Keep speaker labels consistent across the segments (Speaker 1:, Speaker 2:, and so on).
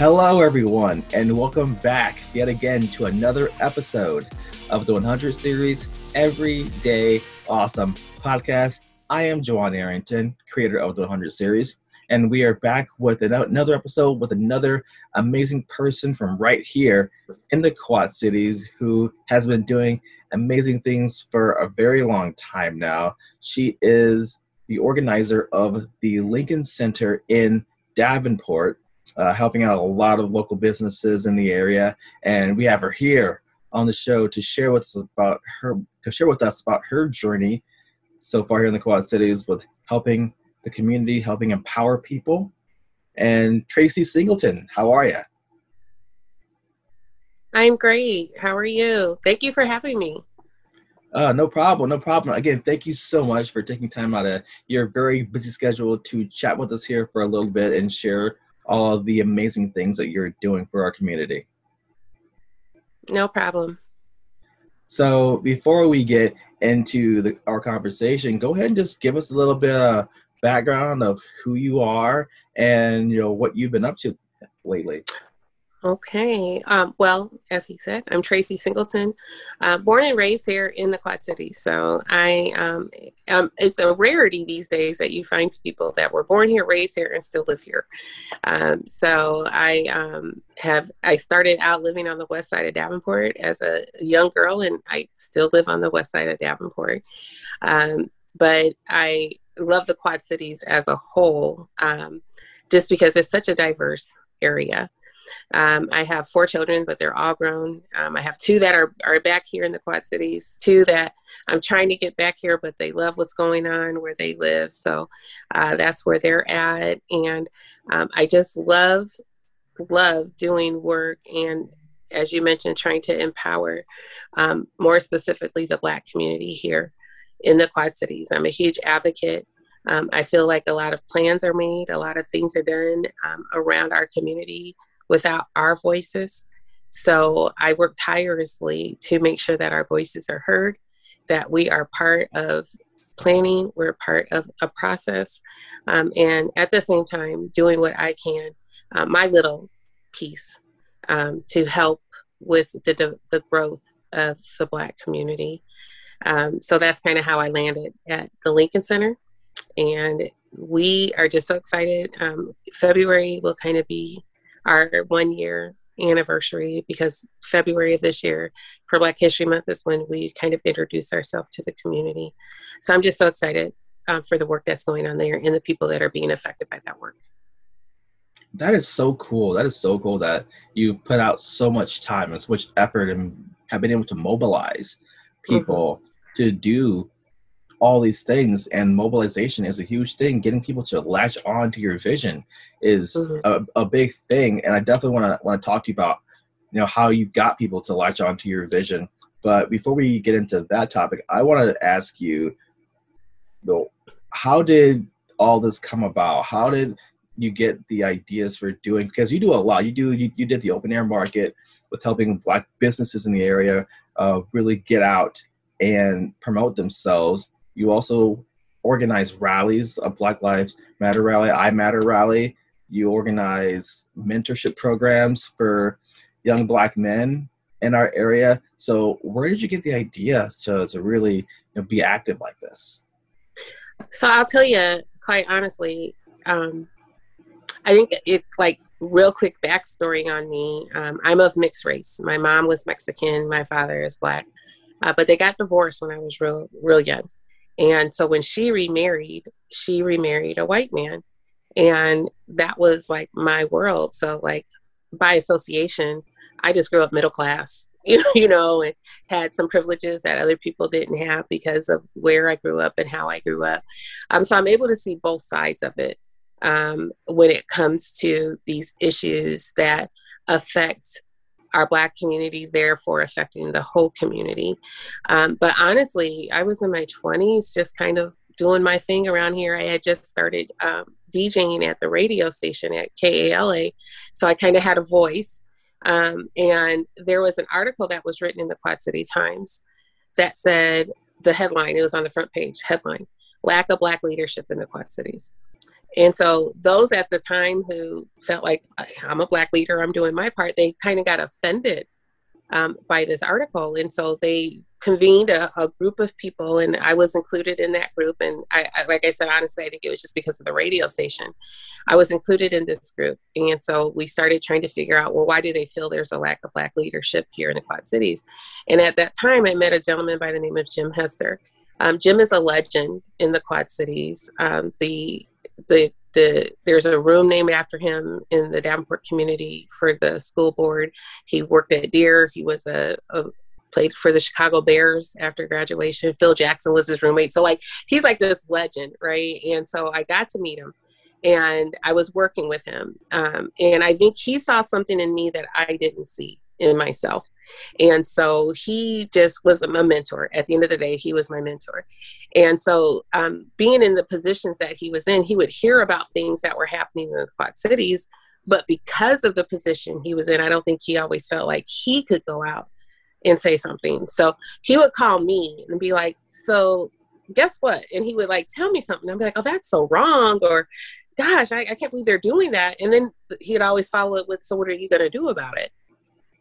Speaker 1: Hello, everyone, and welcome back yet again to another episode of the 100 series Everyday Awesome podcast. I am Joanne Arrington, creator of the 100 series, and we are back with another episode with another amazing person from right here in the Quad Cities who has been doing amazing things for a very long time now. She is the organizer of the Lincoln Center in Davenport, uh, helping out a lot of local businesses in the area. And we have her here on the show to share with us about her to share with us about her journey so far here in the Quad Cities with helping the community, helping empower people. And Tracy Singleton, how are you?
Speaker 2: I'm great. How are you? Thank you for having me.
Speaker 1: Uh, no problem, no problem. Again, thank you so much for taking time out of your very busy schedule to chat with us here for a little bit and share all of the amazing things that you're doing for our community.
Speaker 2: No problem.
Speaker 1: So before we get into the, our conversation, go ahead and just give us a little bit of background of who you are and you know what you've been up to lately.
Speaker 2: Okay. Um, well, as he said, I'm Tracy Singleton, uh, born and raised here in the Quad Cities. So I, um, um, it's a rarity these days that you find people that were born here, raised here, and still live here. Um, so I um, have, I started out living on the west side of Davenport as a young girl, and I still live on the west side of Davenport. Um, but I love the Quad Cities as a whole, just because it's such a diverse area. Um, I have four children, but they're all grown. Um, I have two that are, are back here in the Quad Cities, two that I'm trying to get back here, but they love what's going on where they live. So uh, that's where they're at. And um, I just love, love doing work and, as you mentioned, trying to empower um, more specifically the Black community here in the Quad Cities. I'm a huge advocate. Um, I feel like a lot of plans are made, a lot of things are done um, around our community without our voices. So I work tirelessly to make sure that our voices are heard, that we are part of planning, we're part of a process, um, and at the same time, doing what I can, uh, my little piece, um, to help with the, the growth of the Black community. Um, so that's kind of how I landed at the Lincoln Center. And we are just so excited. Um, February will kind of be our one year anniversary because February of this year for Black History Month is when we kind of introduce ourselves to the community. So I'm just so excited um, for the work that's going on there and the people that are being affected by that work.
Speaker 1: That is so cool. That is so cool that you put out so much time and so much effort and have been able to mobilize people mm-hmm. to do all these things and mobilization is a huge thing. Getting people to latch on to your vision is mm-hmm. a, a big thing and i definitely want to want to talk to you about you know how you got people to latch on to your vision. But before we get into that topic i want to ask you though how did all this come about? How did you get the ideas for doing because you do a lot. You do you, you did the open air market with helping black businesses in the area uh, really get out and promote themselves you also organize rallies, a Black Lives Matter rally, I Matter rally. You organize mentorship programs for young Black men in our area. So, where did you get the idea to, to really you know, be active like this?
Speaker 2: So, I'll tell you quite honestly, um, I think it's like real quick backstory on me. Um, I'm of mixed race. My mom was Mexican, my father is Black, uh, but they got divorced when I was real, real young. And so when she remarried, she remarried a white man. And that was like my world. So, like, by association, I just grew up middle class, you know, and had some privileges that other people didn't have because of where I grew up and how I grew up. Um, so I'm able to see both sides of it um, when it comes to these issues that affect our black community therefore affecting the whole community. Um, but honestly i was in my 20s just kind of doing my thing around here. I had just started um, djing at the radio station at kala so i kind of had a voice. Um, and there was an article that was written in the quad city times that said the headline it was on the front page headline lack of black leadership in the quad cities And so those at the time who felt like I'm a black leader, I'm doing my part, they kind of got offended um, by this article. And so they convened a, a, group of people, and I was included in that group. And I, I, like I said, honestly, I think it was just because of the radio station. I was included in this group. And so we started trying to figure out, well, why do they feel there's a lack of Black leadership here in the Quad Cities? And at that time, I met a gentleman by the name of Jim Hester. Um, Jim is a legend in the Quad Cities. Um, the the the there's a room named after him in the Davenport community for the school board. He worked at Deere. He was a, a played for the Chicago Bears after graduation. Phil Jackson was his roommate. So like he's like this legend, right? And so I got to meet him and I was working with him. Um, and I think he saw something in me that I didn't see in myself. And so he just was a mentor. At the end of the day, he was my mentor. And so, um, being in the positions that he was in, he would hear about things that were happening in the Quad Cities. But because of the position he was in, I don't think he always felt like he could go out and say something. So he would call me and be like, So, guess what? And he would like tell me something. I'd be like, Oh, that's so wrong. Or, Gosh, I, I can't believe they're doing that. And then he'd always follow it with, So, what are you going to do about it?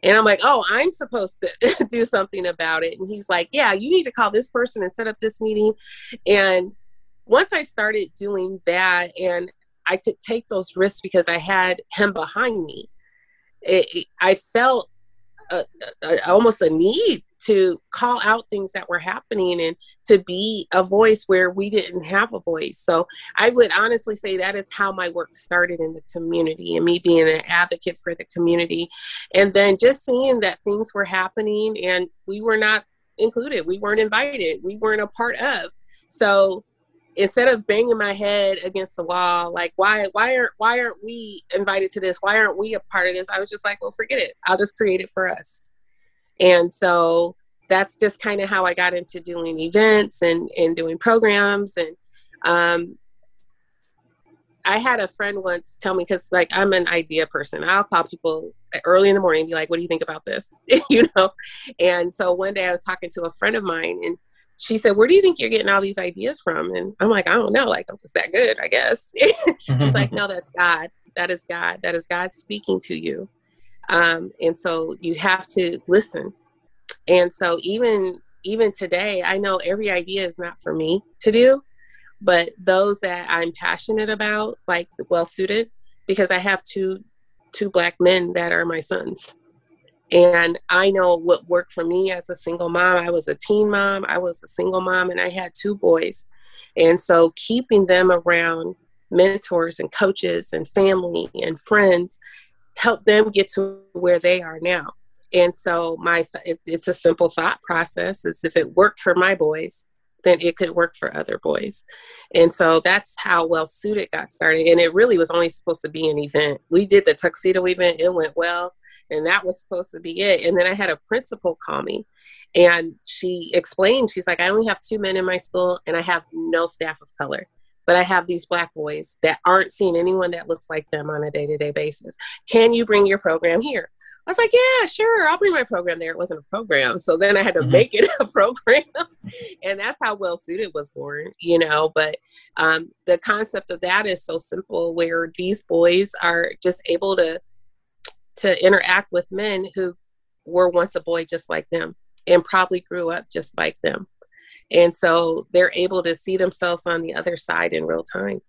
Speaker 2: And I'm like, oh, I'm supposed to do something about it. And he's like, yeah, you need to call this person and set up this meeting. And once I started doing that and I could take those risks because I had him behind me, it, it, I felt a, a, almost a need to call out things that were happening and to be a voice where we didn't have a voice. So I would honestly say that is how my work started in the community and me being an advocate for the community. And then just seeing that things were happening and we were not included, we weren't invited, we weren't a part of. So instead of banging my head against the wall like why why aren't why aren't we invited to this why aren't we a part of this i was just like well forget it i'll just create it for us and so that's just kind of how I got into doing events and, and doing programs. And um, I had a friend once tell me, because like I'm an idea person, I'll call people early in the morning and be like, what do you think about this? you know? And so one day I was talking to a friend of mine and she said, Where do you think you're getting all these ideas from? And I'm like, I don't know. Like, I'm just that good, I guess. She's like, No, that's God. That is God. That is God speaking to you. Um, and so you have to listen. And so even even today, I know every idea is not for me to do, but those that I'm passionate about, like well suited, because I have two two black men that are my sons. And I know what worked for me as a single mom. I was a teen mom, I was a single mom, and I had two boys. And so keeping them around mentors and coaches and family and friends help them get to where they are now. And so my it, it's a simple thought process is if it worked for my boys, then it could work for other boys. And so that's how well suited got started. And it really was only supposed to be an event. We did the tuxedo event, it went well, and that was supposed to be it. And then I had a principal call me and she explained, she's like, I only have two men in my school and I have no staff of color but I have these black boys that aren't seeing anyone that looks like them on a day to day basis. Can you bring your program here? I was like, yeah, sure, I'll bring my program there. It wasn't a program. So then I had to mm-hmm. make it a program. and that's how Well Suited was born, you know. But um, the concept of that is so simple where these boys are just able to to interact with men who were once a boy just like them and probably grew up just like them. And so they're able to see themselves on the other side in real time,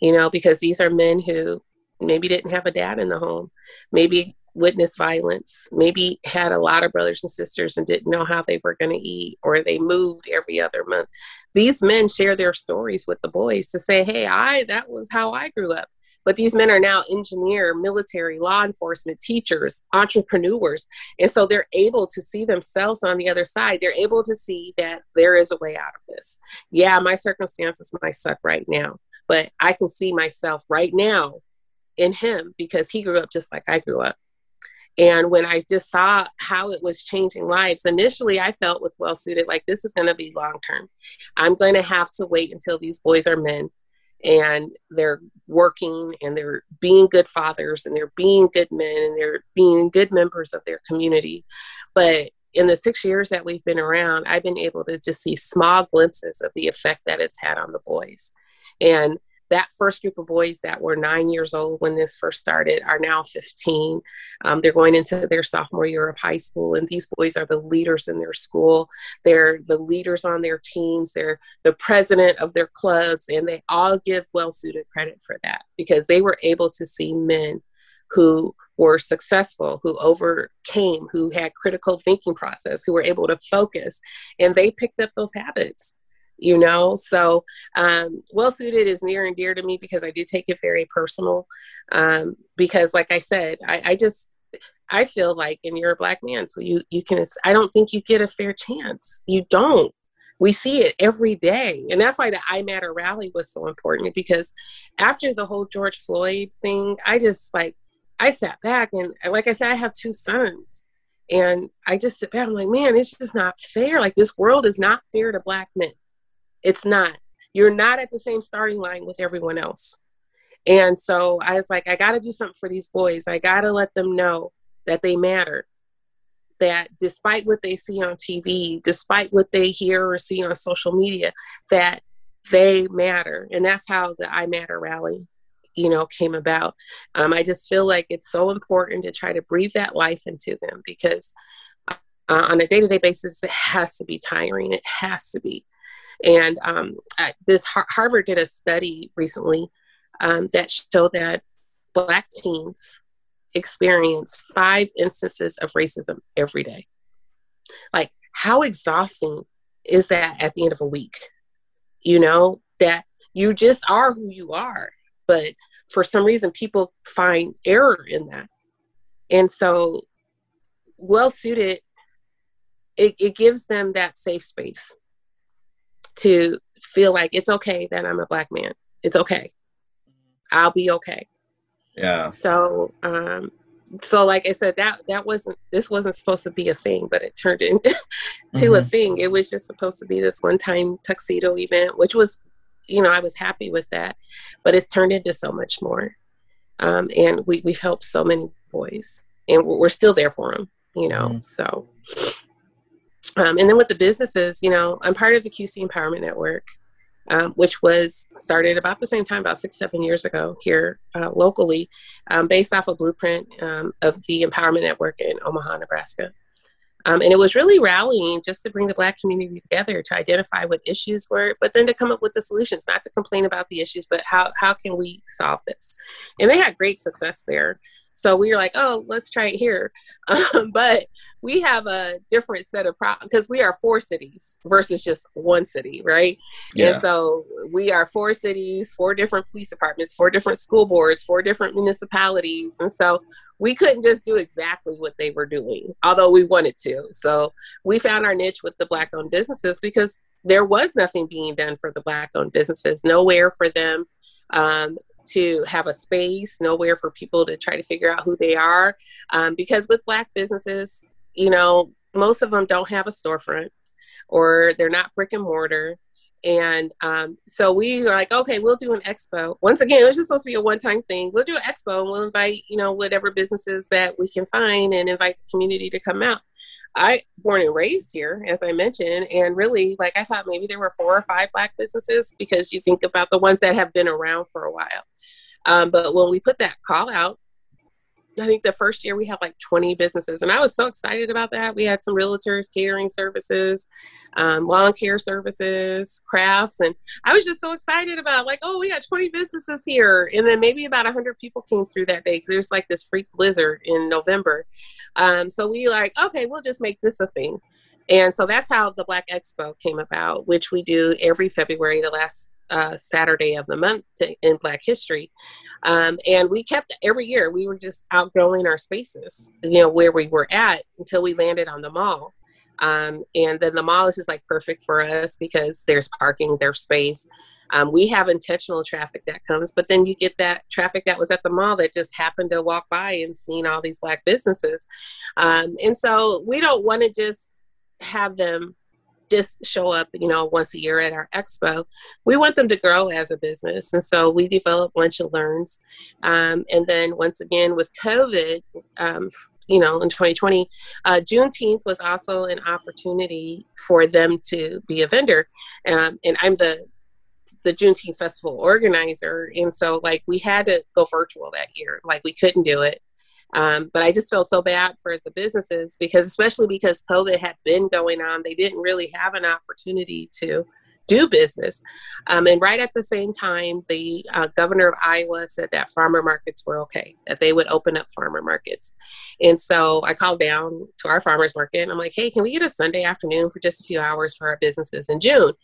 Speaker 2: you know, because these are men who maybe didn't have a dad in the home, maybe witnessed violence, maybe had a lot of brothers and sisters and didn't know how they were going to eat, or they moved every other month. These men share their stories with the boys to say, hey, I, that was how I grew up. But these men are now engineer, military, law enforcement, teachers, entrepreneurs. And so they're able to see themselves on the other side. They're able to see that there is a way out of this. Yeah, my circumstances might suck right now, but I can see myself right now in him because he grew up just like I grew up. And when I just saw how it was changing lives, initially I felt with Well Suited, like this is going to be long term. I'm going to have to wait until these boys are men and they're working and they're being good fathers and they're being good men and they're being good members of their community. But in the six years that we've been around, I've been able to just see small glimpses of the effect that it's had on the boys. And that first group of boys that were nine years old when this first started are now 15. Um, they're going into their sophomore year of high school, and these boys are the leaders in their school. They're the leaders on their teams. They're the president of their clubs, and they all give well suited credit for that because they were able to see men who were successful, who overcame, who had critical thinking process, who were able to focus, and they picked up those habits you know? So um, well suited is near and dear to me because i do take it very personal um, because like i said I, I, just i feel like and you're a black man so you you can i don't think you get a fair chance. You don't. We see it every day. And that's why the i matter rally was so important because after the whole george floyd thing i just like i sat back and like i said i have two sons. And i just sit back i'm like man it's just not fair. Like this world is not fair to black men it's not. You're not at the same starting line with everyone else. And so I was like, I got to do something for these boys. I got to let them know that they matter. That despite what they see on TV, despite what they hear or see on social media, that they matter. And that's how the I Matter rally, you know, came about. Um, I just feel like it's so important to try to breathe that life into them because uh, on a day to day basis, it has to be tiring. It has to be. And um, this Harvard did a study recently um, that showed that Black teens experience five instances of racism every day. Like, how exhausting is that at the end of a week? You know, that you just are who you are, but for some reason, people find error in that. And so, well suited, it, it gives them that safe space to feel like it's okay that I'm a black man. It's okay. I'll be okay.
Speaker 1: Yeah.
Speaker 2: So, um, so like I said, that that wasn't this wasn't supposed to be a thing, but it turned into mm-hmm. a thing. It was just supposed to be this one time tuxedo event, which was, you know, I was happy with that, but it's turned into so much more. Um, and we we've helped so many boys, and we're still there for them, you know. Mm-hmm. So um, and then with the businesses, you know, I'm part of the QC Empowerment Network, um, which was started about the same time, about six, seven years ago here uh, locally, um, based off a blueprint um, of the Empowerment Network in Omaha, Nebraska. Um, and it was really rallying just to bring the Black community together to identify what issues were, but then to come up with the solutions, not to complain about the issues, but how, how can we solve this? And they had great success there. So we were like, oh, let's try it here. Um, but we have a different set of problems because we are four cities versus just one city, right? Yeah. And so we are four cities, four different police departments, four different school boards, four different municipalities. And so we couldn't just do exactly what they were doing, although we wanted to. So we found our niche with the Black owned businesses because there was nothing being done for the Black owned businesses, nowhere for them um, to have a space, nowhere for people to try to figure out who they are. Um, because with Black businesses, you know, most of them don't have a storefront or they're not brick and mortar. And um, so we are like, okay, we'll do an expo. Once again, it was just supposed to be a one time thing. We'll do an expo and we'll invite, you know, whatever businesses that we can find and invite the community to come out. I born and raised here, as I mentioned, and really, like I thought maybe there were four or five black businesses because you think about the ones that have been around for a while. Um, but when we put that call out, I think the first year we had like 20 businesses, and I was so excited about that. We had some realtors, catering services, um, lawn care services, crafts, and I was just so excited about like, oh, we got 20 businesses here, and then maybe about 100 people came through that day because there's like this freak blizzard in November. Um, so we like, okay, we'll just make this a thing, and so that's how the Black Expo came about, which we do every February, the last uh, Saturday of the month to, in Black History. Um, and we kept every year, we were just outgrowing our spaces, you know, where we were at until we landed on the mall. Um, and then the mall is just like perfect for us because there's parking, there's space. Um, we have intentional traffic that comes, but then you get that traffic that was at the mall that just happened to walk by and seen all these black businesses. Um, and so we don't want to just have them just show up, you know, once a year at our expo. We want them to grow as a business. And so we develop lunch and learns. Um, and then once again with COVID, um, you know, in 2020, uh, Juneteenth was also an opportunity for them to be a vendor. Um, and I'm the the Juneteenth festival organizer, and so like we had to go virtual that year. Like we couldn't do it. Um, but I just felt so bad for the businesses because, especially because COVID had been going on, they didn't really have an opportunity to do business. Um, and right at the same time, the uh, governor of Iowa said that farmer markets were okay, that they would open up farmer markets. And so I called down to our farmers market and I'm like, hey, can we get a Sunday afternoon for just a few hours for our businesses in June?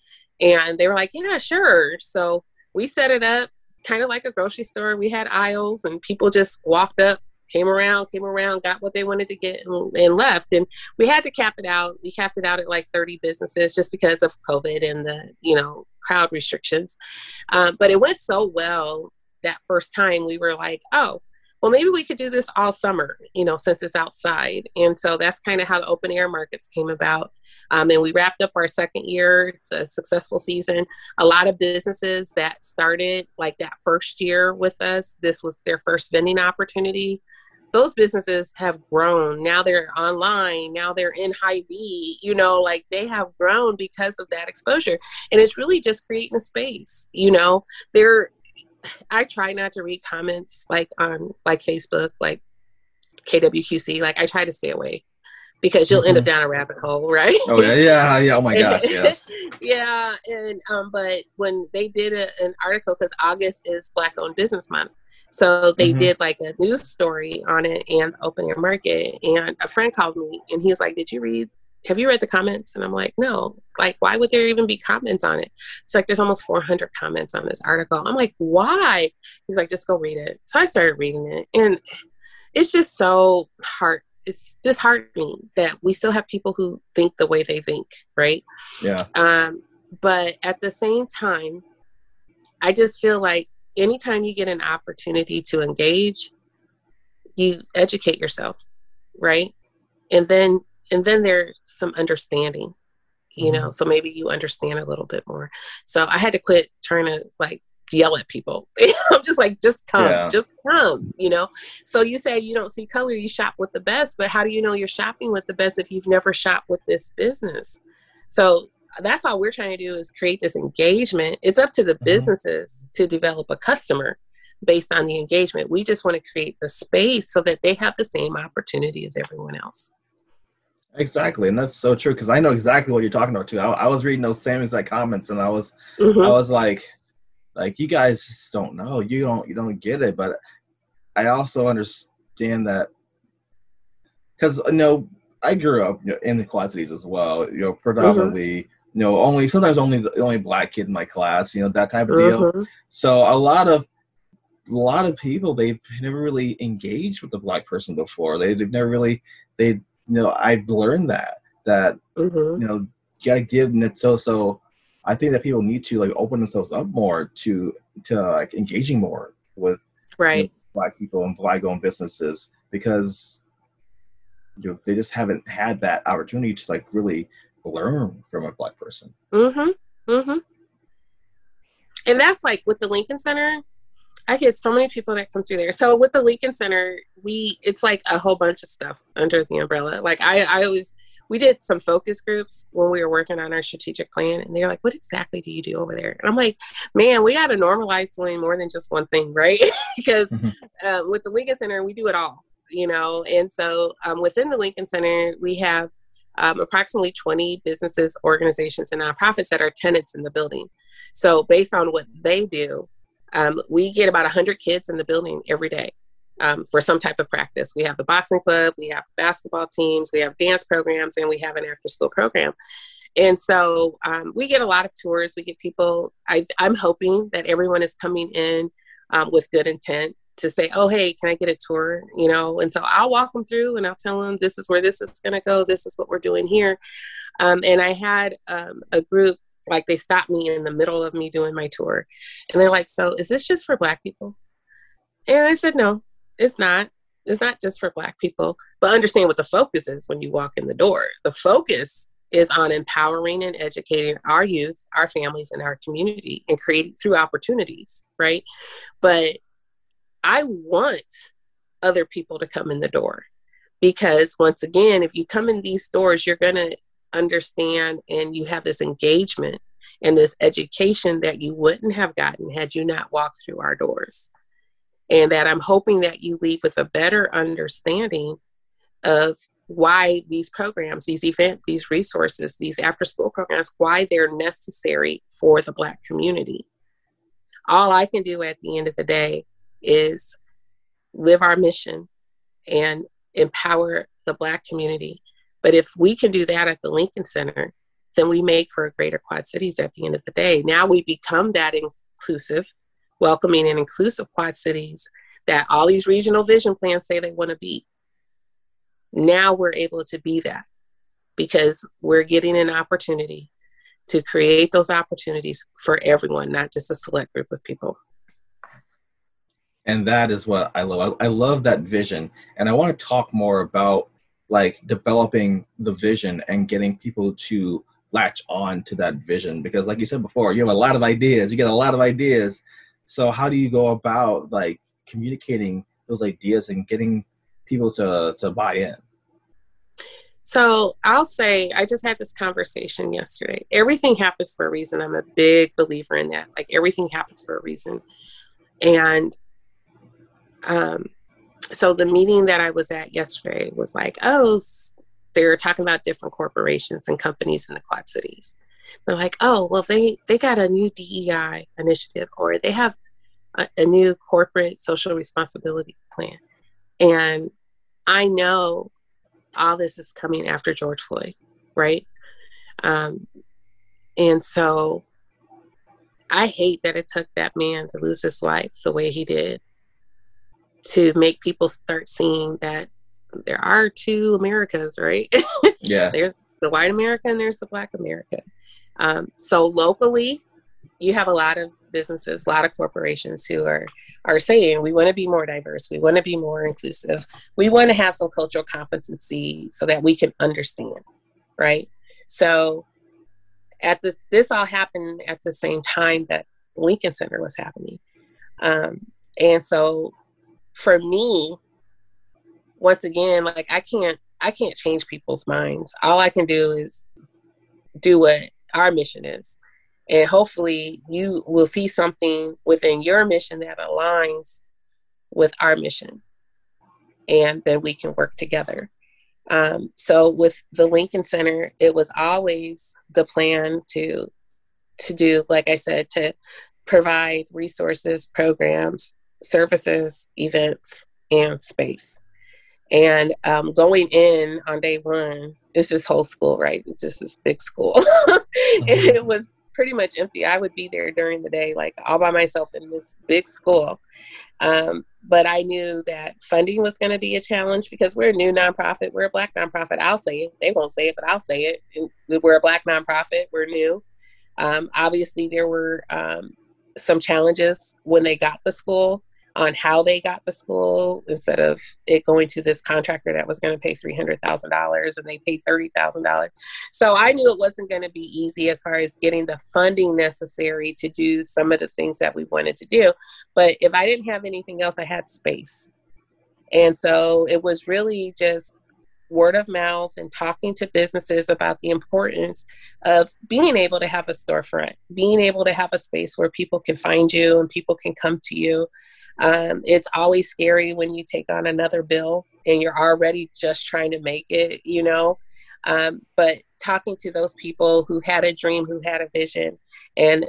Speaker 2: And they were like, yeah, sure. So we set it up kind of like a grocery store. We had aisles and people just walked up came around, came around, got what they wanted to get, and, and, left. And we had to cap it out. We capped it out at like 30 businesses just because of COVID and the you know crowd restrictions. Um, but it went so well that first time. We were like, oh. Well, maybe we could do this all summer, you know, since it's outside. And so that's kind of how the open air markets came about. Um, and we wrapped up our second year. It's a successful season. A lot of businesses that started like that first year with us, this was their first vending opportunity those businesses have grown. Now they're online. Now they're in Hy-Vee. You know, like they have grown because of that exposure. And it's really just creating a space. You know, there. I try not to read comments like on like Facebook, like KWQC. Like I try to stay away because you'll mm-hmm. end up mm-hmm. down a rabbit hole, right?
Speaker 1: Oh yeah, yeah, yeah. Oh my gosh, yes.
Speaker 2: yeah, and um, but when they did a, an article because August is Black Owned Business Month, so they mm-hmm. did like a news story on it and open air market. And a friend called me and he was like, Did you read have you read the comments? And I'm like, no. Like, why would there even be comments on it? It's like there's almost 400 comments on this article. I'm like, why? He's like, just go read it. So I started reading it, and it's just so hard. It's disheartening that we still have people who think the way they think, right?
Speaker 1: Yeah.
Speaker 2: Um, but at the same time, I just feel like anytime you get an opportunity to engage, you educate yourself, right? And then and then there's some understanding, you know, mm-hmm. so maybe you understand a little bit more. So I had to quit trying to like yell at people. I'm just like, just come, yeah. just come, you know? So you say you don't see color, you shop with the best, but how do you know you're shopping with the best if you've never shopped with this business? So that's all we're trying to do is create this engagement. It's up to the mm-hmm. businesses to develop a customer based on the engagement. We just want to create the space so that they have the same opportunity as everyone else.
Speaker 1: Exactly, and that's so true because I know exactly what you're talking about too. I, I, was reading those same exact comments, and I was, mm-hmm. I was like, like you guys just don't know, you don't, you don't get it. But I also understand that because you know I grew up you know, in the Quad Cities as well. You know, predominantly mm-hmm you know, only sometimes only the only black kid in my class, you know, that type of deal. Mm-hmm. So a lot of a lot of people they've never really engaged with a black person before. They, have never really they you know I've learned that that mm-hmm. you know you gotta give it so so I think that people need to like open themselves up more to to like engaging more with
Speaker 2: right
Speaker 1: you know, black people and black owned businesses because you know they just haven't had that opportunity to like really learn from a black person.
Speaker 2: Mm-hmm. Mm-hmm. And that's like with the Lincoln Center. I get so many people that come through there. So with the Lincoln Center, we it's like a whole bunch of stuff under the umbrella. Like I, I always we did some focus groups when we were working on our strategic plan and they're like what exactly do you do over there and i'm like man we got to normalize doing more than just one thing right because mm-hmm. uh, with the lincoln center we do it all you know and so um, within the lincoln center we have um, approximately 20 businesses, organizations, and nonprofits that are tenants in the building. So, based on what they do, um, we get about 100 kids in the building every day um, for some type of practice. We have the boxing club, we have basketball teams, we have dance programs, and we have an after school program. And so um, we get a lot of tours. We get people, I, am hoping that everyone is coming in um, with good intent to say, oh, hey, can I get a tour? You know, and so I'll walk them through and I'll tell them this is where this is going to go. This is what we're doing here. Um, and I had um, a group, like they stopped me in the middle of me doing my tour. And they're like, so is this just for Black people? And I said, no, it's not. It's not just for Black people, but understand what the focus is when you walk in the door. The focus is on empowering and educating our youth, our families, and our community and creating through opportunities, right? But I want other people to come in the door because once again, if you come in these stores, you're going to understand and you have this engagement and this education that you wouldn't have gotten had you not walked through our doors. And that I'm hoping that you leave with a better understanding of why these programs, these events, these resources, these after school programs, why they're necessary for the Black community. All I can do at the end of the day is live our mission and empower the Black community. But if we can do that at the Lincoln Center, then we make for a greater Quad Cities at the end of the day. Now we become that inclusive, welcoming, and inclusive Quad Cities that all these regional vision plans say they want to be. Now we're able to be that because we're getting an opportunity to create those opportunities for everyone, not just a select group of people.
Speaker 1: And that is what I love. I, I love that vision. And I want to talk more about like developing the vision and getting people to latch on to that vision because like you said before you have a lot of ideas you get a lot of ideas so how do you go about like communicating those ideas and getting people to to buy in
Speaker 2: so I'll say I just had this conversation yesterday. Everything happens for a reason. I'm a big believer in that. Like everything happens for a reason. And um so the meeting that I was at yesterday was like, oh, they're talking about different corporations and companies in the Quad Cities. They're like, oh, well, they they got a new DEI initiative, or they have a, a new corporate social responsibility plan, and I know all this is coming after George Floyd, right? Um, and so I hate that it took that man to lose his life the way he did to make people start seeing that there are two Americas, right?
Speaker 1: Yeah.
Speaker 2: there's the white America and there's the black America. Um, so locally, you have a lot of businesses, a lot of corporations who are are saying we want to be more diverse, we want to be more inclusive, we want to have some cultural competency so that we can understand, right? So at the this all happened at the same time that Lincoln Center was happening, um, and so for me, once again, like I can't I can't change people's minds. All I can do is do what our mission is. And hopefully you will see something within your mission that aligns with our mission. And then we can work together. Um, so with the Lincoln Center, it was always the plan to to do, like I said, to provide resources, programs, services, events, and space. And um, going in on day one, it's this whole school, right? It's just this big school. mm-hmm. it was pretty much empty. I would be there during the day, like all by myself in this big school. Um, but I knew that funding was going to be a challenge because we're a new nonprofit. We're a black nonprofit. I'll say it. They won't say it, but I'll say it. We're a black nonprofit. We're new. Um, obviously, there were um, some challenges when they got the school on how they got the school instead of it going to this contractor that was going to pay $300,000 and they paid $30,000. So I knew it wasn't going to be easy as far as getting the funding necessary to do some of the things that we wanted to do. But if I didn't have anything else, I had space. And so it was really just word of mouth and talking to businesses about the importance of being able to have a storefront, being able to have a space where people can find you and people can come to you um, it's always scary when you take on another bill and you're already just trying to make it, you know. Um, but talking to those people who had a dream, who had a vision, and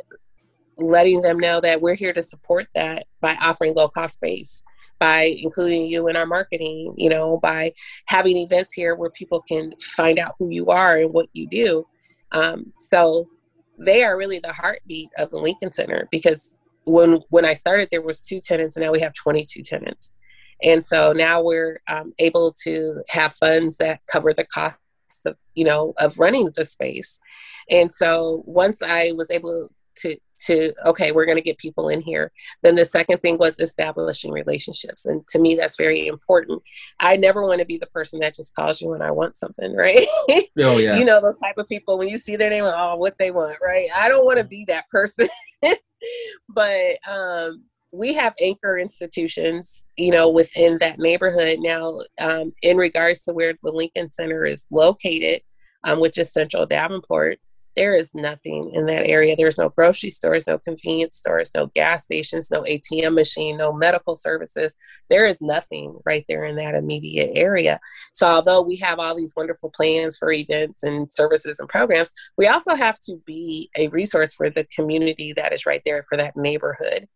Speaker 2: letting them know that we're here to support that by offering low cost space, by including you in our marketing, you know, by having events here where people can find out who you are and what you do. Um, so they are really the heartbeat of the Lincoln Center because when when I started, there was two tenants, and now we have 22 tenants. And so now we're um, able to have funds that cover the costs of you know of running the space. And so once I was able to to okay we're going to get people in here. Then the second thing was establishing relationships and to me that's very important. I never want to be the person that just calls you when i want something right?
Speaker 1: Oh yeah.
Speaker 2: You know those type of people when you see their name oh what they want right? I don't want to be that person. But um, we have anchor institutions, you know, within that neighborhood. Now. Um, in regards to where the Lincoln Center is located, um, which is Central Davenport, there is nothing in that area. There's no grocery stores, no convenience stores, no gas stations, no ATM machine, no medical services. There is nothing right there in that immediate area. So, although we have all these wonderful plans for events and services and programs, we also have to be a resource for the community that is right there for that neighborhood.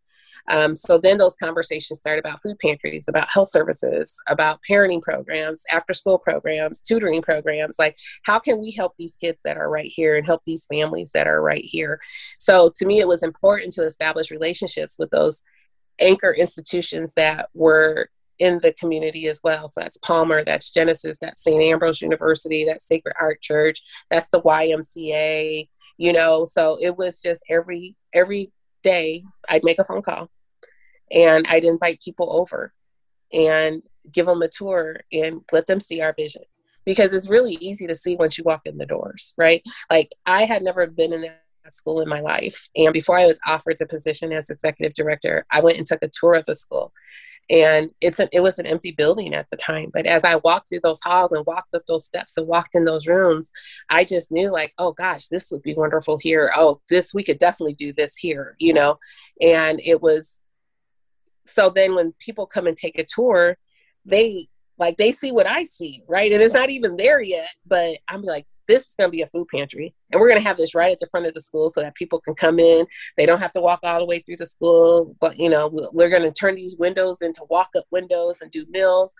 Speaker 2: Um, so then those conversations start about food pantries, about health services, about parenting programs, after school programs, tutoring programs. Like, how can we help these kids that are right here and help these families that are right here? So to me, it was important to establish relationships with those anchor institutions that were in the community as well. So that's Palmer, that's Genesis, that's St. Ambrose University, that's Sacred Heart Church, that's the YMCA, you know. So it was just every every day I'd make a phone call and I'd invite people over and give them a tour and let them see our vision because it's really easy to see once you walk in the doors, right? Like I had never been in that school in my life. And before I was offered the position as executive director, I went and took a tour of the school. And it's an, it was an empty building at the time. But as I walked through those halls and walked up those steps and walked in those rooms, I just knew like, oh gosh, this would be wonderful here. Oh, this we could definitely do this here, you know. And it was so then when people come and take a tour, they like they see what I see, right? And it's not even there yet, but I'm like, this is going to be a food pantry, and we're going to have this right at the front of the school so that people can come in. They don't have to walk all the way through the school, but you know, we're going to turn these windows into walk-up windows and do meals.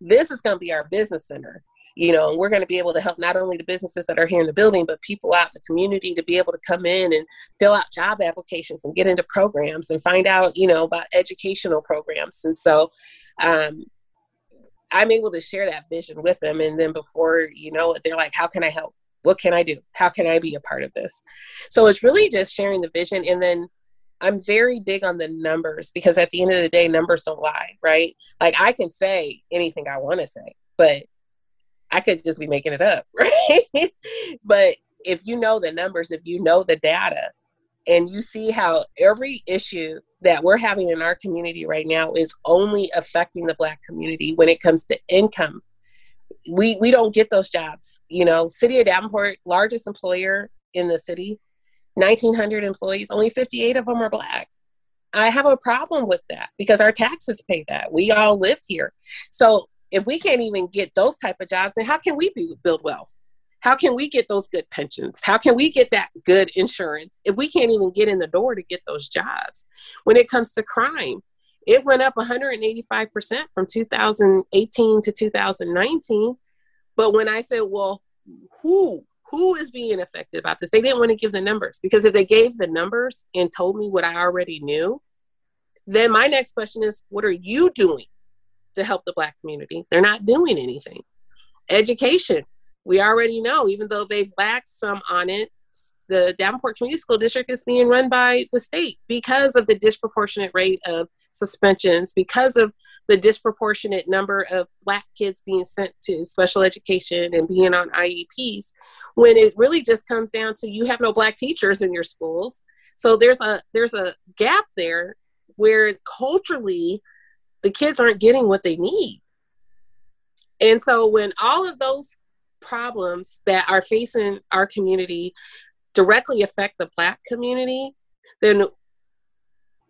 Speaker 2: This is going to be our business center, you know, and we're going to be able to help not only the businesses that are here in the building, but people out in the community to be able to come in and fill out job applications and get into programs and find out, you know, about educational programs. And so, um, I'm able to share that vision with them. And then before you know it, they're like, how can I help? What can I do? How can I be a part of this? So it's really just sharing the vision. And then I'm very big on the numbers because at the end of the day, numbers don't lie, right? Like I can say anything I want to say, but I could just be making it up, right? but if you know the numbers, if you know the data, and you see how every issue that we're having in our community right now is only affecting the black community when it comes to income. We we don't get those jobs. You know city of davenport largest employer in the city 1900 employees only 58 of them are black. I have a problem with that because our taxes pay that. We all live here. So if we can't even get those type of jobs then how can we build wealth how can we get those good pensions? How can we get that good insurance if we can't even get in the door to get those jobs? When it comes to crime, it went up 185% from 2018 to 2019. But when I said, well, who who is being affected about this? They didn't want to give the numbers because if they gave the numbers and told me what I already knew, then my next question is, what are you doing to help the black community? They're not doing anything. Education, we already know, even though they've lacked some on it, the Davenport Community School District is being run by the state because of the disproportionate rate of suspensions, because of the disproportionate number of black kids being sent to special education and being on IEPs, when it really just comes down to you have no black teachers in your schools. So there's a there's a gap there where culturally the kids aren't getting what they need. And so when all of those problems that are facing our community directly affect the black community then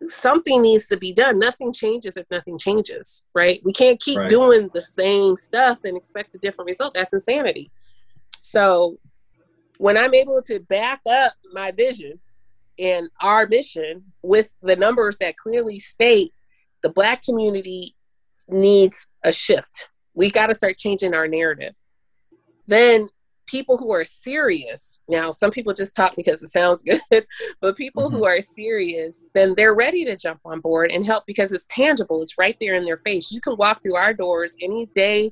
Speaker 2: something needs to be done. Nothing changes if nothing changes right? We can't keep right. doing the same stuff and expect a different result. That's insanity. So when i'm able to back up my vision and our mission with the numbers that clearly state the black community needs a shift we got to start changing our narrative then people who are serious. Now some people just talk because it sounds good but people mm-hmm. who are serious then they're ready to jump on board and help because it's tangible. It's right there in their face. You can walk through our doors any day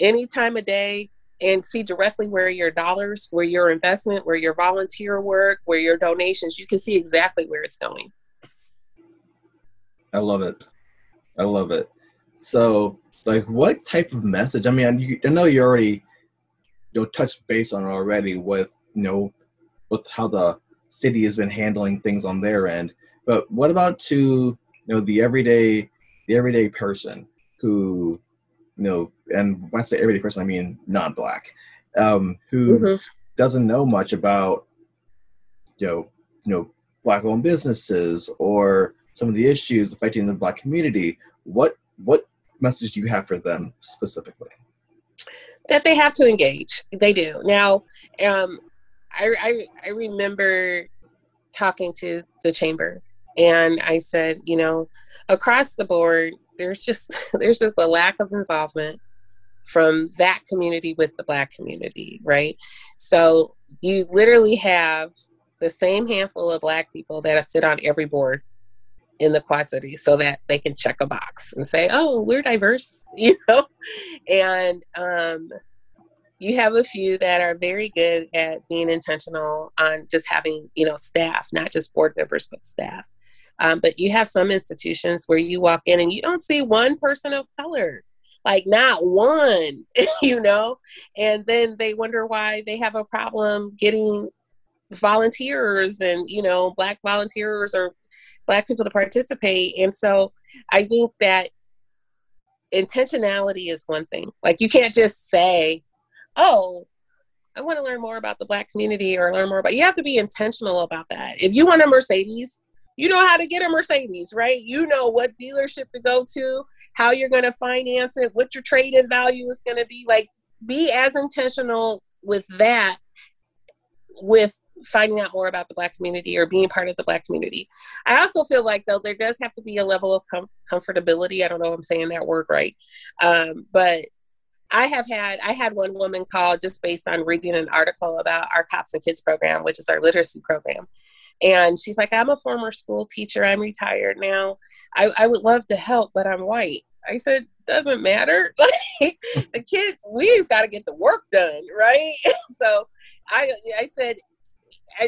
Speaker 2: any time of day and see directly where your dollars where your investment where your volunteer work where your donations. You can see exactly where it's going.
Speaker 1: I love it. I love it. So like what type of message? I mean i know you already you know touched base on already with you know with how the city has been handling things on their end. But what about to you know the everyday the everyday person who you know and when I say everyday person I mean non-black um, who mm-hmm. doesn't know much about you know, you know, black-owned businesses or some of the issues affecting the black community, what what message do you have for them specifically?
Speaker 2: That they have to engage. They do. Now, um, I, I, I remember talking to the chamber and I said, you know, across the board, there's just there's just a lack of involvement from that community with the black community, right? So you literally have the same handful of black people that sit on every board in the Quad Cities so that they can check a box and say, oh, we're diverse, you know? And um, you have a few that are very good at being intentional on just having, you know, staff, not just board members, but staff. Um, but you have some institutions where you walk in and you don't see one person of color, like not one, you know, and then they wonder why they have a problem getting volunteers and, you know, black volunteers or black people to participate. And so I think that intentionality is one thing. Like you can't just say, oh, I want to learn more about the black community or learn more about you have to be intentional about that. If you want a Mercedes, you know how to get a Mercedes, right? You know what dealership to go to, how you're going to finance it, what your trade-in value is going to be. Like be as intentional with that with finding out more about the black community or being part of the black community. I also feel like though there does have to be a level of com- comfortability. I don't know if I'm saying that word right, um, but I have had I had one woman call just based on reading an article about our Cops and Kids program, which is our literacy program. And she's like, I'm a former school teacher. I'm retired now. I, I would love to help, but I'm white. I said, doesn't matter. The kids, we just got to get the work done, right? so I I said,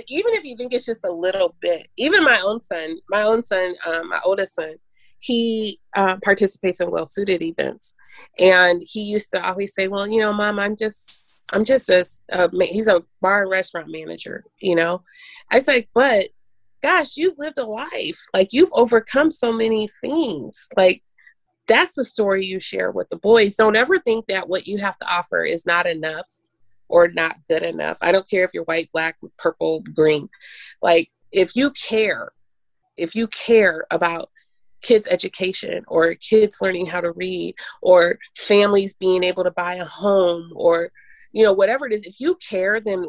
Speaker 2: even if you think it's just a little bit, even my own son, my own son, um, my oldest son, he uh, participates in well suited events, and he used to always say, "Well, you know, mom, I'm just." I'm just a, he's a bar and restaurant manager, you know. I say, but gosh, you've lived a life. Like you've overcome so many things. Like that's the story you share with the boys. Don't ever think that what you have to offer is not enough or not good enough. I don't care if you're white, black, purple, green. Like if you care, if you care about kids education or kids learning how to read or families being able to buy a home or you know whatever it is if you care then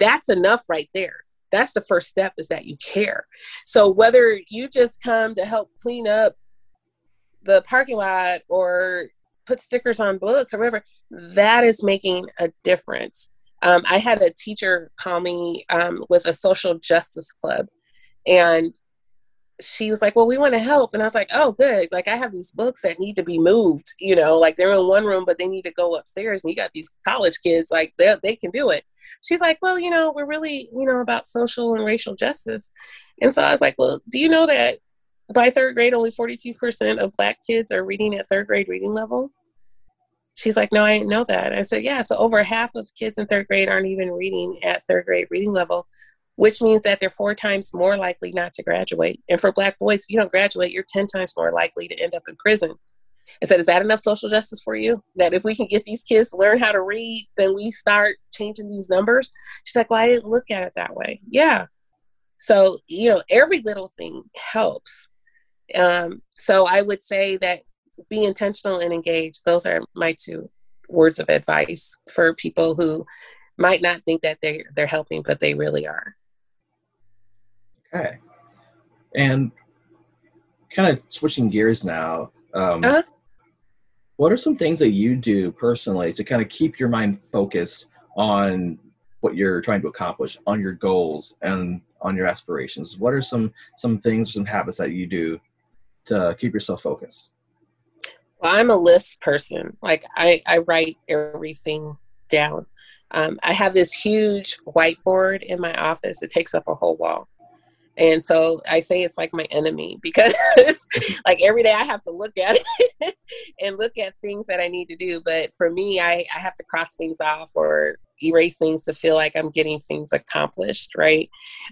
Speaker 2: that's enough right there that's the first step is that you care so whether you just come to help clean up the parking lot or put stickers on books or whatever, that is making a difference. Um, I had a teacher call me um, with a social justice club, and she was like, "Well, we want to help," and I was like, "Oh, good! Like I have these books that need to be moved. You know, like they're in one room, but they need to go upstairs, and you got these college kids, like they they can do it." She's like, "Well, you know, we're really you know about social and racial justice," and so I was like, "Well, do you know that by third grade, only 42% of black kids are reading at third grade reading level. She's like, no, I didn't know that. I said, yeah, so over half of kids in third grade aren't even reading at third grade reading level, which means that they're four times more likely not to graduate. And for black boys, if you don't graduate, you're 10 times more likely to end up in prison. I said, is that enough social justice for you? That if we can get these kids to learn how to read, then we start changing these numbers? She's like, well, I didn't look at it that way. Yeah. So, you know, every little thing helps. Um, so I would say that be intentional and engage. Those are my two words of advice for people who might not think that they they're helping, but they really are.
Speaker 1: Okay, and kind of switching gears now. Um, uh-huh. What are some things that you do personally to kind of keep your mind focused on what you're trying to accomplish, on your goals, and on your aspirations? What are some some things, some habits that you do to keep yourself focused?
Speaker 2: Well, I'm a list person. Like I, I write everything down. Um, I have this huge whiteboard in my office. It takes up a whole wall. And so I say it's like my enemy because like every day I have to look at it and look at things that I need to do. But for me, I, I have to cross things off or erase things to feel like I'm getting things accomplished. Right.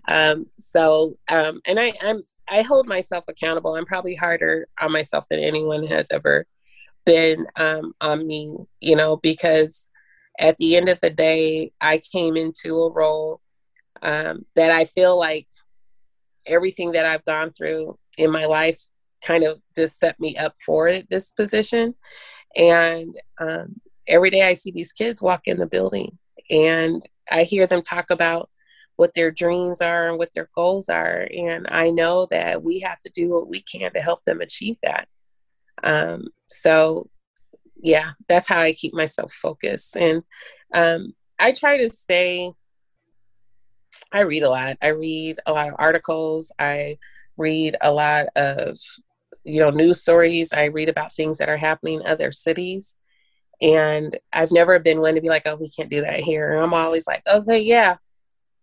Speaker 2: Um, so, um, and I, I'm, I hold myself accountable. I'm probably harder on myself than anyone has ever been um, on me, you know, because at the end of the day, I came into a role um, that I feel like everything that I've gone through in my life kind of just set me up for this position. And um, every day I see these kids walk in the building and I hear them talk about what their dreams are and what their goals are. And I know that we have to do what we can to help them achieve that. Um, so, yeah, that's how I keep myself focused. And um, I try to stay, I read a lot. I read a lot of articles. I read a lot of, you know, news stories. I read about things that are happening in other cities. And I've never been one to be like, oh, we can't do that here. And I'm always like, okay, yeah,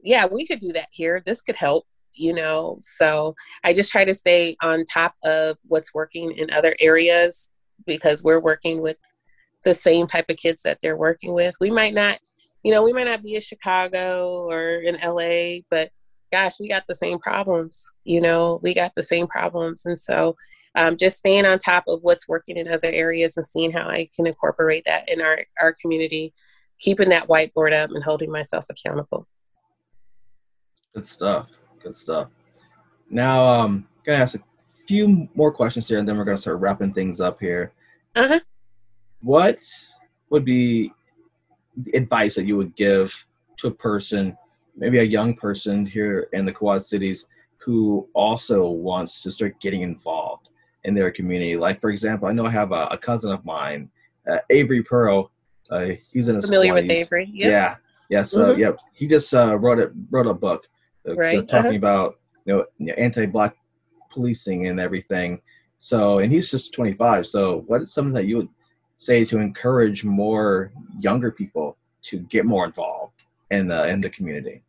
Speaker 2: yeah, we could do that here. This could help, you know. So I just try to stay on top of what's working in other areas because we're working with the same type of kids that they're working with. We might not, you know, we might not be in Chicago or in LA, but gosh, we got the same problems, you know, we got the same problems. And so um, just staying on top of what's working in other areas and seeing how I can incorporate that in our, our community, keeping that whiteboard up and holding myself accountable.
Speaker 1: Good stuff. Good stuff. Now, um, gonna ask a few more questions here, and then we're gonna start wrapping things up here.
Speaker 2: Uh-huh.
Speaker 1: What would be advice that you would give to a person, maybe a young person here in the Quad Cities, who also wants to start getting involved in their community? Like, for example, I know I have a, a cousin of mine, uh, Avery Pearl. Uh, he's in his
Speaker 2: familiar 20s. with Avery.
Speaker 1: Yep. Yeah, yeah. So, mm-hmm. yep, he just uh, wrote it wrote a book uh, right. talking uh-huh. about you know anti-black policing and everything. So, and he's just 25. So, what is something that you would say to encourage more younger people to get more involved in the in the community?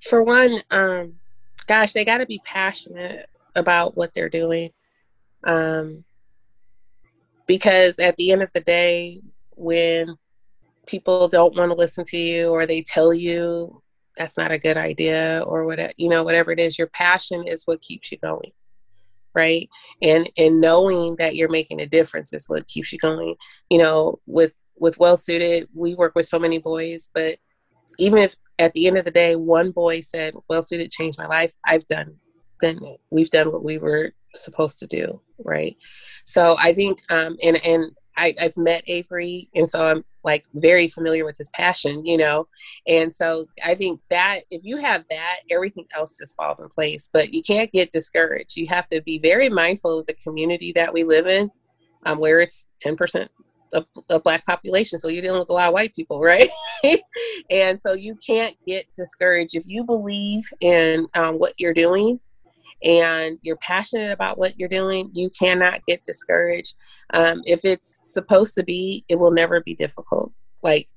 Speaker 2: For one, um, gosh, they got to be passionate about what they're doing, um, because at the end of the day, when people don't want to listen to you or they tell you that's not a good idea or whatever you know whatever it is your passion is what keeps you going right? And and knowing that you're making a difference is what keeps you going. You know with with well suited we work with so many boys but even if at the end of the day one boy said well suited changed my life i've done then we've done what we were supposed to do right? So i think um and and I, I've met Avery, and so I'm like very familiar with his passion, you know. And so I think that if you have that, everything else just falls in place. But you can't get discouraged. You have to be very mindful of the community that we live in, um, where it's 10% of the black population. So you're dealing with a lot of white people, right? and so you can't get discouraged. If you believe in um, what you're doing, and you're passionate about what you're doing, you cannot get discouraged. Um, if it's supposed to be, it will never be difficult. Like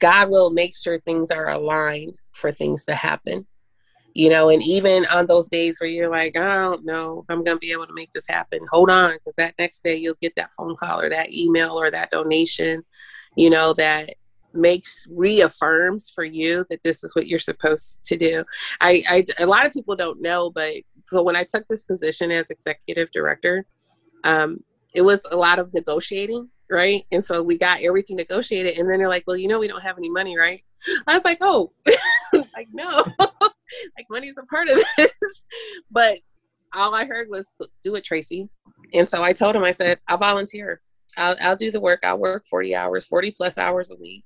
Speaker 2: God will make sure things are aligned for things to happen. You know, and even on those days where you're like, I don't know if I'm going to be able to make this happen, hold on, because that next day you'll get that phone call or that email or that donation, you know, that makes reaffirms for you that this is what you're supposed to do. I, I a lot of people don't know, but so when I took this position as executive director, um, it was a lot of negotiating, right? And so we got everything negotiated, and then they're like, "Well, you know, we don't have any money, right?" I was like, "Oh, like no, like money's a part of this," but all I heard was, "Do it, Tracy." And so I told him, I said, "I'll volunteer. I'll, I'll do the work. I'll work 40 hours, 40 plus hours a week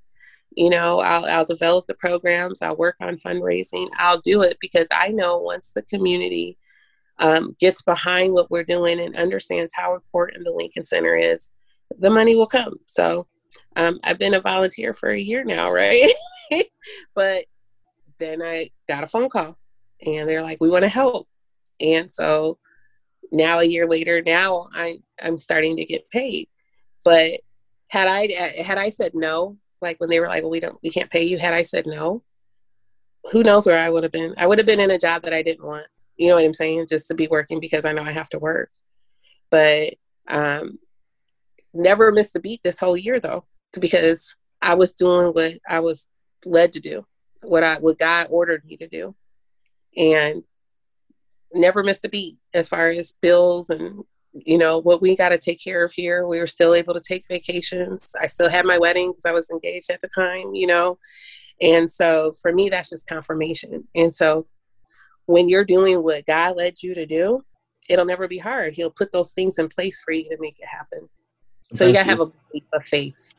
Speaker 2: you know I'll, I'll develop the programs i'll work on fundraising i'll do it because i know once the community um, gets behind what we're doing and understands how important the lincoln center is the money will come. So um, i've been a volunteer for a year now right? But then i got a phone call and they're like we want to help. And so now a year later now I, i'm starting to get paid. But had i had i said no like when they were like, well, we don't, we can't pay you. Had I said no, who knows where I would have been? I would have been in a job that I didn't want. You know what I'm saying? Just to be working because I know I have to work. But um, never missed a beat this whole year though, because I was doing what I was led to do, what I what God ordered me to do, and never missed a beat as far as bills and you know what we got to take care of here. We were still able to take vacations. I still had my wedding because i was engaged at the time you know? And so for me that's just confirmation. And so when you're doing what god led you to do it'll never be hard. He'll put those things in place for you to make it happen. So you gotta have a leap of faith.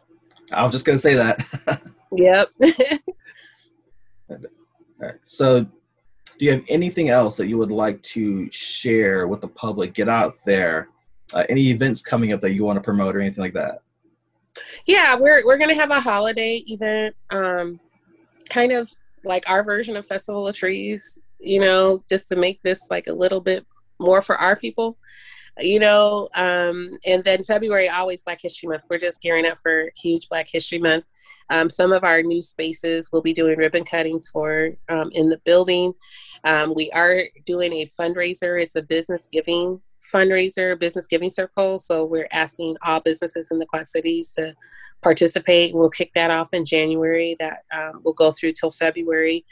Speaker 1: I was just gonna say that.
Speaker 2: Yep.
Speaker 1: All right. So do you have anything else that you would like to share with the public? Get out there. Uh, any events coming up that you want to promote or anything like that?
Speaker 2: Yeah we're we're gonna have a holiday event um kind of like our version of festival of trees you know just to make this like a little bit more for our people you know um, and then february always black history month. We're just gearing up for huge black history month. Um, some of our new spaces will be doing ribbon cuttings for um, in the building. Um, we are doing a fundraiser. It's a business giving fundraiser business giving circle. So we're asking all businesses in the quad cities to participate. We'll kick that off in january. That um, will go through till february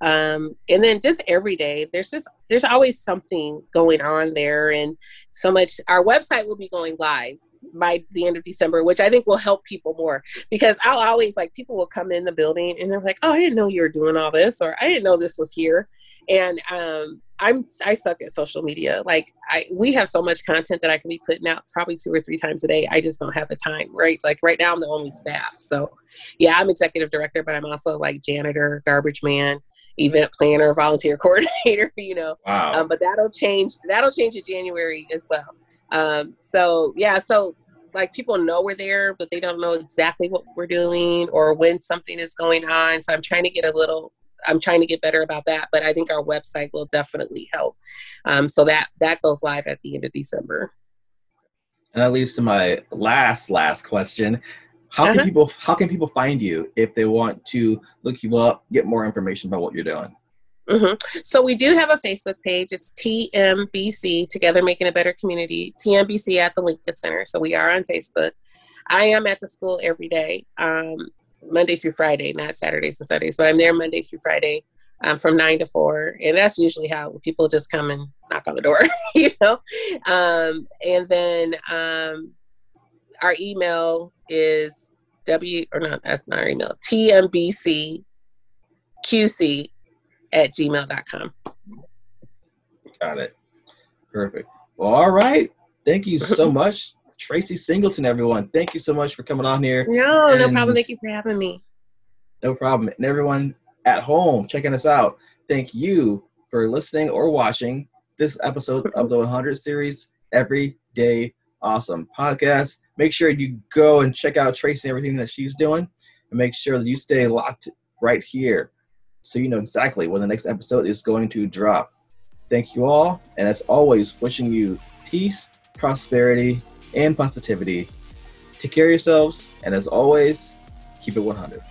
Speaker 2: um, and then just every day there's just there's always something going on there. And so much our website will be going live by the end of december which i think will help people more because i'll always like people will come in the building and they're like oh i didn't know you were doing all this or i didn't know this was here. And um, I'm I suck at social media. Like I we have so much content that I can be putting out probably two or three times a day. I just don't have the time, right? Like right now I'm the only staff. So yeah, I'm executive director, but I'm also like janitor, garbage man, event planner, volunteer coordinator, you know. Wow. Um, but that'll change that'll change in January as well. Um, so yeah, so like people know we're there, but they don't know exactly what we're doing or when something is going on. So I'm trying to get a little I'm trying to get better about that, but I think our website will definitely help. Um, so that that goes live at the end of December.
Speaker 1: And that leads to my last last question. How can uh-huh. people how can people find you if they want to look you up, get more information about what you're doing?
Speaker 2: Mm-hmm. So we do have a Facebook page. It's TMBC Together Making a Better Community. TMBC at the Lincoln Center. So we are on Facebook. I am at the school every day. Um, Monday through Friday, not Saturdays and Sundays, but I'm there Monday through Friday um, from nine to four. And that's usually how people just come and knock on the door, you know? Um, and then um, our email is W, or not, that's not our email, TMBCQC at gmail.com.
Speaker 1: Got it. Perfect. Well, all right. Thank you so much. Tracy Singleton, everyone. Thank you so much for coming on here.
Speaker 2: No, and no problem. Thank you for having me.
Speaker 1: No problem. And everyone at home checking us out, thank you for listening or watching this episode of the 100 series Every Day Awesome podcast. Make sure you go and check out Tracy and everything that she's doing, and make sure that you stay locked right here so you know exactly when the next episode is going to drop. Thank you all, and as always, wishing you peace, prosperity, and positivity. Take care of yourselves, and as always, keep it 100.